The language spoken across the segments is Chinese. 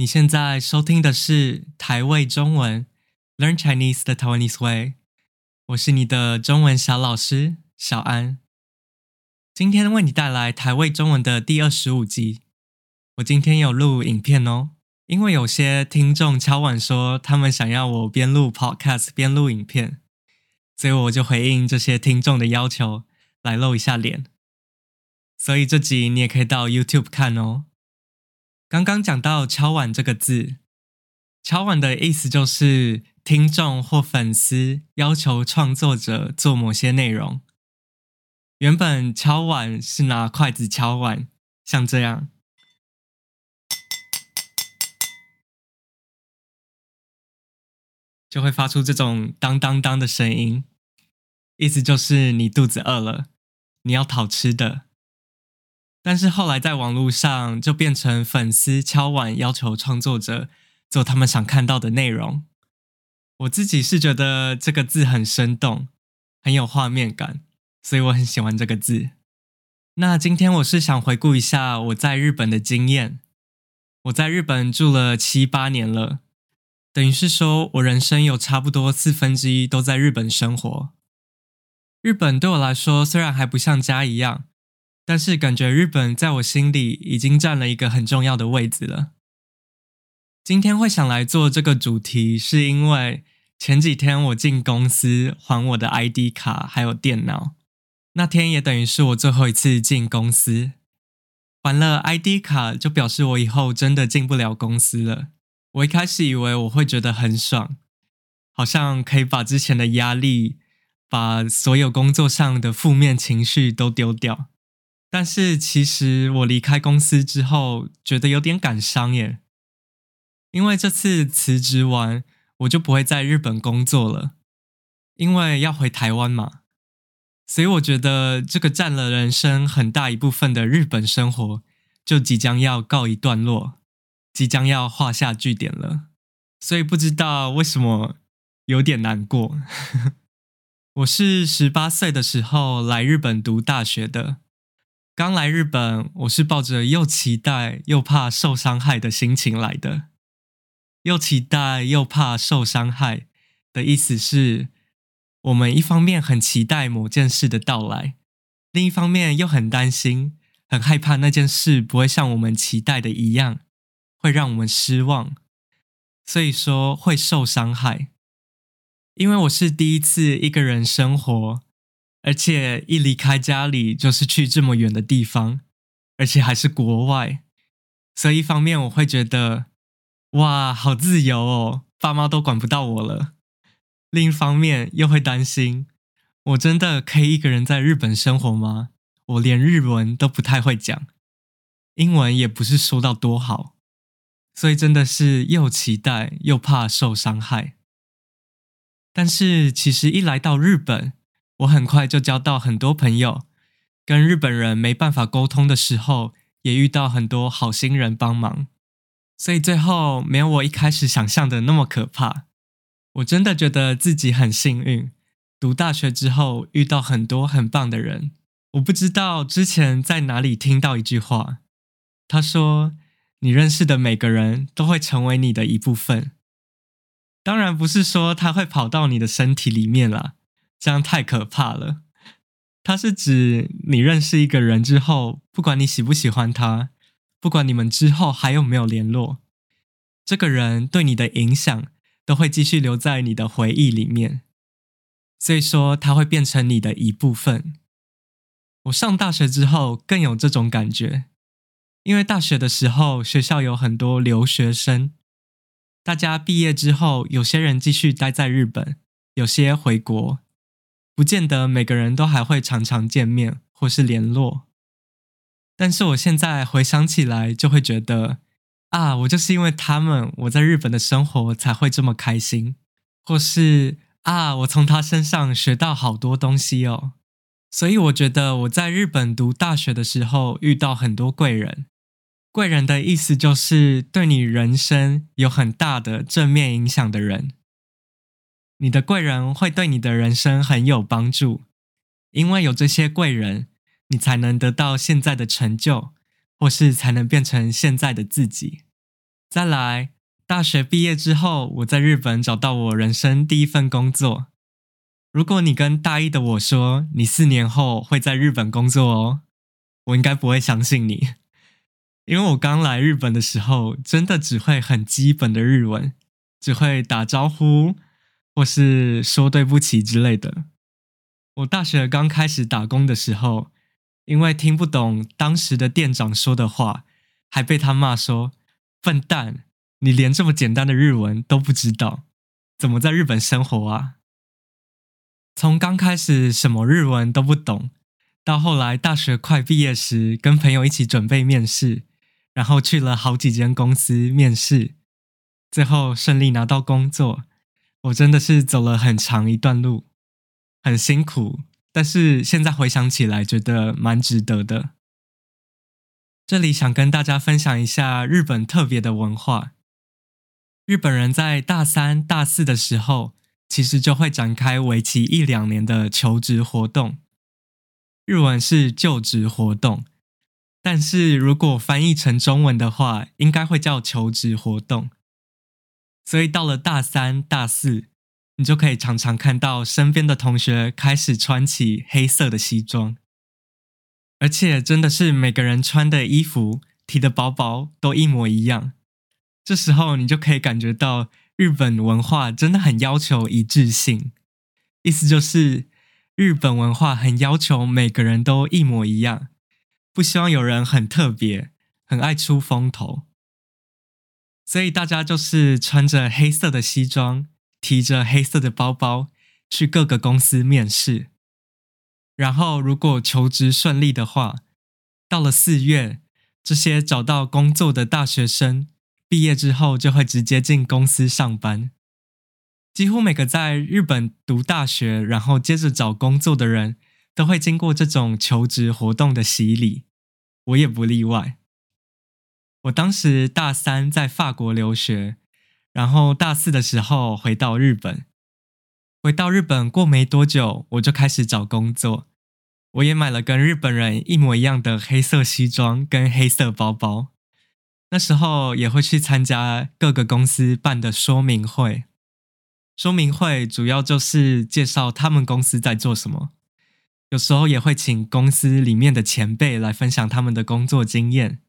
你现在收听的是台味中文 Learn Chinese the Taiwanese Way，我是你的中文小老师小安。今天为你带来台味中文的第二十五集。我今天有录影片哦，因为有些听众敲碗说他们想要我边录 Podcast 边录影片，所以我就回应这些听众的要求，来露一下脸。所以这集你也可以到 YouTube 看哦。刚刚讲到“敲碗”这个字，“敲碗”的意思就是听众或粉丝要求创作者做某些内容。原本“敲碗”是拿筷子敲碗，像这样，就会发出这种当当当的声音，意思就是你肚子饿了，你要讨吃的。但是后来在网络上就变成粉丝敲碗要求创作者做他们想看到的内容。我自己是觉得这个字很生动，很有画面感，所以我很喜欢这个字。那今天我是想回顾一下我在日本的经验。我在日本住了七八年了，等于是说我人生有差不多四分之一都在日本生活。日本对我来说虽然还不像家一样。但是感觉日本在我心里已经占了一个很重要的位置了。今天会想来做这个主题，是因为前几天我进公司还我的 ID 卡还有电脑，那天也等于是我最后一次进公司。还了 ID 卡就表示我以后真的进不了公司了。我一开始以为我会觉得很爽，好像可以把之前的压力、把所有工作上的负面情绪都丢掉。但是其实我离开公司之后，觉得有点感伤耶。因为这次辞职完，我就不会在日本工作了，因为要回台湾嘛。所以我觉得这个占了人生很大一部分的日本生活，就即将要告一段落，即将要画下句点了。所以不知道为什么有点难过。我是十八岁的时候来日本读大学的。刚来日本，我是抱着又期待又怕受伤害的心情来的。又期待又怕受伤害的意思是，我们一方面很期待某件事的到来，另一方面又很担心、很害怕那件事不会像我们期待的一样，会让我们失望。所以说会受伤害。因为我是第一次一个人生活。而且一离开家里就是去这么远的地方，而且还是国外，所以一方面我会觉得，哇，好自由哦，爸妈都管不到我了；另一方面又会担心，我真的可以一个人在日本生活吗？我连日文都不太会讲，英文也不是说到多好，所以真的是又期待又怕受伤害。但是其实一来到日本，我很快就交到很多朋友，跟日本人没办法沟通的时候，也遇到很多好心人帮忙，所以最后没有我一开始想象的那么可怕。我真的觉得自己很幸运，读大学之后遇到很多很棒的人。我不知道之前在哪里听到一句话，他说：“你认识的每个人都会成为你的一部分。”当然不是说他会跑到你的身体里面啦。这样太可怕了。它是指你认识一个人之后，不管你喜不喜欢他，不管你们之后还有没有联络，这个人对你的影响都会继续留在你的回忆里面。所以说，他会变成你的一部分。我上大学之后更有这种感觉，因为大学的时候学校有很多留学生，大家毕业之后，有些人继续待在日本，有些回国。不见得每个人都还会常常见面或是联络，但是我现在回想起来，就会觉得啊，我就是因为他们，我在日本的生活才会这么开心，或是啊，我从他身上学到好多东西哦。所以我觉得我在日本读大学的时候遇到很多贵人，贵人的意思就是对你人生有很大的正面影响的人。你的贵人会对你的人生很有帮助，因为有这些贵人，你才能得到现在的成就，或是才能变成现在的自己。再来，大学毕业之后，我在日本找到我人生第一份工作。如果你跟大一的我说你四年后会在日本工作哦，我应该不会相信你，因为我刚来日本的时候，真的只会很基本的日文，只会打招呼或是说对不起之类的。我大学刚开始打工的时候，因为听不懂当时的店长说的话，还被他骂说：“笨蛋，你连这么简单的日文都不知道，怎么在日本生活啊？”从刚开始什么日文都不懂，到后来大学快毕业时，跟朋友一起准备面试，然后去了好几间公司面试，最后顺利拿到工作，我真的是走了很长一段路。很辛苦，但是现在回想起来，觉得蛮值得的。这里想跟大家分享一下日本特别的文化。日本人在大三、大四的时候，其实就会展开为期一两年的求职活动。日文是就职活动，但是如果翻译成中文的话，应该会叫求职活动。所以到了大三、大四。你就可以常常看到身边的同学开始穿起黑色的西装，而且真的是每个人穿的衣服、提的包包都一模一样。这时候你就可以感觉到日本文化真的很要求一致性，意思就是日本文化很要求每个人都一模一样，不希望有人很特别、很爱出风头。所以大家就是穿着黑色的西装。提着黑色的包包去各个公司面试，然后如果求职顺利的话，到了四月，这些找到工作的大学生毕业之后就会直接进公司上班。几乎每个在日本读大学，然后接着找工作的人都会经过这种求职活动的洗礼，我也不例外。我当时大三在法国留学。然后大四的时候回到日本，回到日本过没多久，我就开始找工作。我也买了跟日本人一模一样的黑色西装跟黑色包包。那时候也会去参加各个公司办的说明会，说明会主要就是介绍他们公司在做什么。有时候也会请公司里面的前辈来分享他们的工作经验。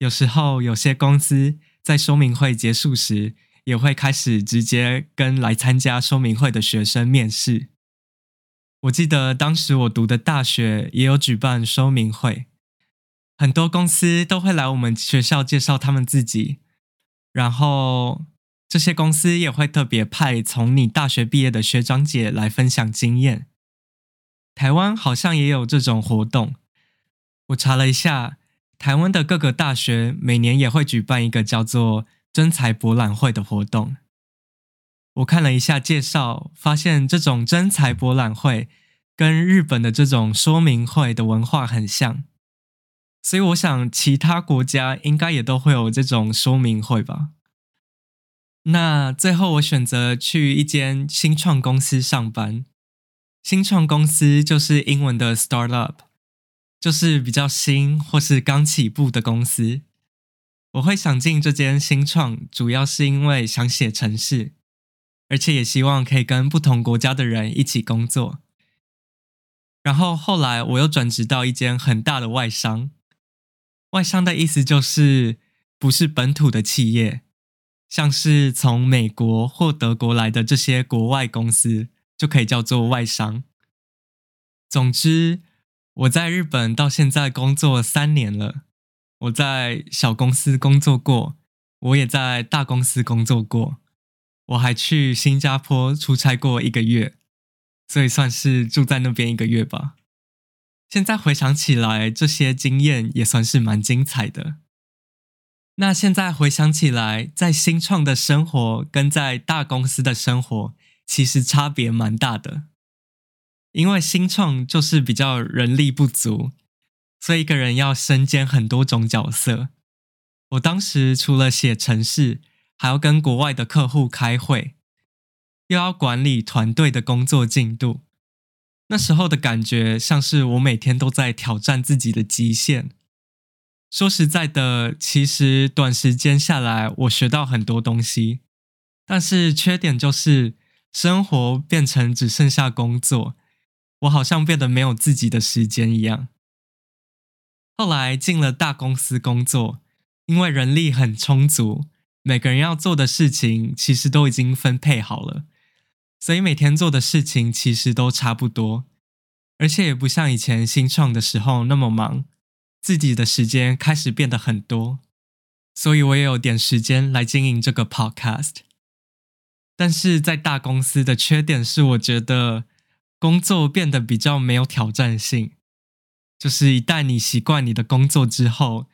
有时候有些公司。在说明会结束时，也会开始直接跟来参加说明会的学生面试。我记得当时我读的大学也有举办说明会，很多公司都会来我们学校介绍他们自己，然后这些公司也会特别派从你大学毕业的学长姐来分享经验。台湾好像也有这种活动，我查了一下。台湾的各个大学每年也会举办一个叫做“真才博览会”的活动。我看了一下介绍，发现这种真才博览会跟日本的这种说明会的文化很像，所以我想其他国家应该也都会有这种说明会吧。那最后我选择去一间新创公司上班，新创公司就是英文的 startup。就是比较新或是刚起步的公司，我会想进这间新创，主要是因为想写程式，而且也希望可以跟不同国家的人一起工作。然后后来我又转职到一间很大的外商，外商的意思就是不是本土的企业，像是从美国或德国来的这些国外公司就可以叫做外商。总之。我在日本到现在工作三年了，我在小公司工作过，我也在大公司工作过，我还去新加坡出差过一个月，所以算是住在那边一个月吧。现在回想起来，这些经验也算是蛮精彩的。那现在回想起来，在新创的生活跟在大公司的生活，其实差别蛮大的。因为新创就是比较人力不足，所以一个人要身兼很多种角色。我当时除了写程式，还要跟国外的客户开会，又要管理团队的工作进度。那时候的感觉像是我每天都在挑战自己的极限。说实在的，其实短时间下来，我学到很多东西，但是缺点就是生活变成只剩下工作，我好像变得没有自己的时间一样。后来进了大公司工作，因为人力很充足，每个人要做的事情其实都已经分配好了，所以每天做的事情其实都差不多，而且也不像以前新创的时候那么忙。自己的时间开始变得很多，所以我也有点时间来经营这个 podcast。但是在大公司的缺点是，我觉得工作变得比较没有挑战性。就是一旦你习惯你的工作之后，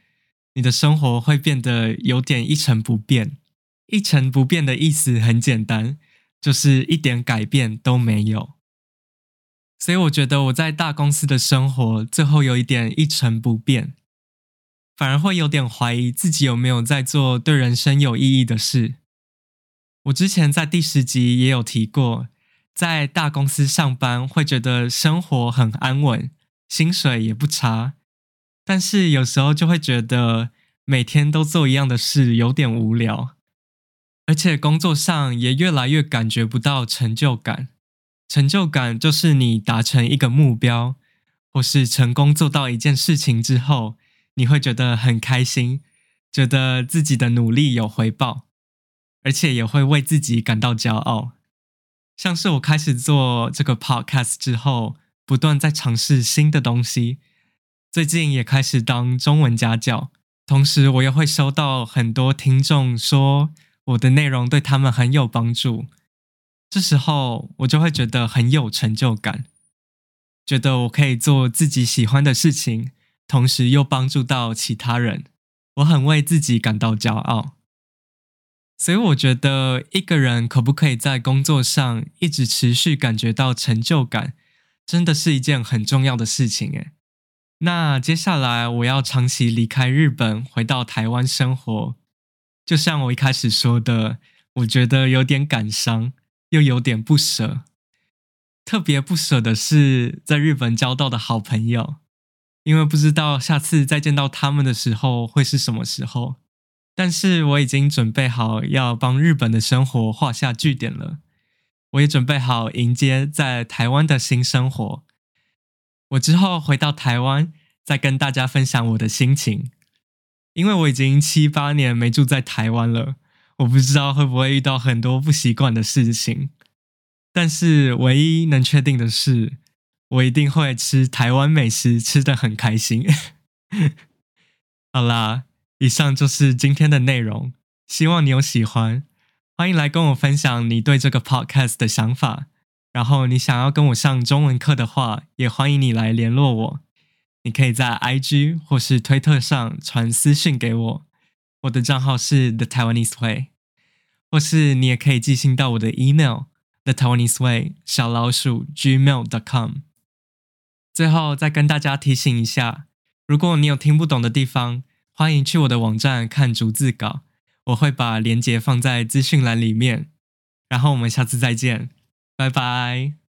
你的生活会变得有点一成不变。一成不变的意思很简单，就是一点改变都没有。所以我觉得我在大公司的生活最后有一点一成不变，反而会有点怀疑自己有没有在做对人生有意义的事。我之前在第十集也有提过，在大公司上班会觉得生活很安稳，薪水也不差，但是有时候就会觉得每天都做一样的事有点无聊，而且工作上也越来越感觉不到成就感。成就感就是你达成一个目标，或是成功做到一件事情之后，你会觉得很开心，觉得自己的努力有回报，而且也会为自己感到骄傲。像是我开始做这个 podcast 之后，不断在尝试新的东西，最近也开始当中文家教，同时我也会收到很多听众说我的内容对他们很有帮助。这时候我就会觉得很有成就感，觉得我可以做自己喜欢的事情，同时又帮助到其他人，我很为自己感到骄傲。所以我觉得一个人可不可以在工作上一直持续感觉到成就感，真的是一件很重要的事情诶。那接下来我要长期离开日本，回到台湾生活，就像我一开始说的，我觉得有点感伤。又有点不舍，特别不舍的是在日本交到的好朋友，因为不知道下次再见到他们的时候会是什么时候。但是我已经准备好要帮日本的生活画下句点了，我也准备好迎接在台湾的新生活。我之后回到台湾，再跟大家分享我的心情，因为我已经七八年没住在台湾了。我不知道会不会遇到很多不习惯的事情，但是唯一能确定的是，我一定会吃台湾美食，吃得很开心。好啦，以上就是今天的内容，希望你有喜欢。欢迎来跟我分享你对这个 podcast 的想法，然后你想要跟我上中文课的话，也欢迎你来联络我。你可以在 IG 或是推特上传私讯给我。我的账号是 The Taiwanese Way，或是你也可以寄信到我的 email The Taiwanese Way 小老鼠 gmail.com。最后再跟大家提醒一下，如果你有听不懂的地方，欢迎去我的网站看逐字稿，我会把链接放在资讯栏里面。然后我们下次再见，拜拜。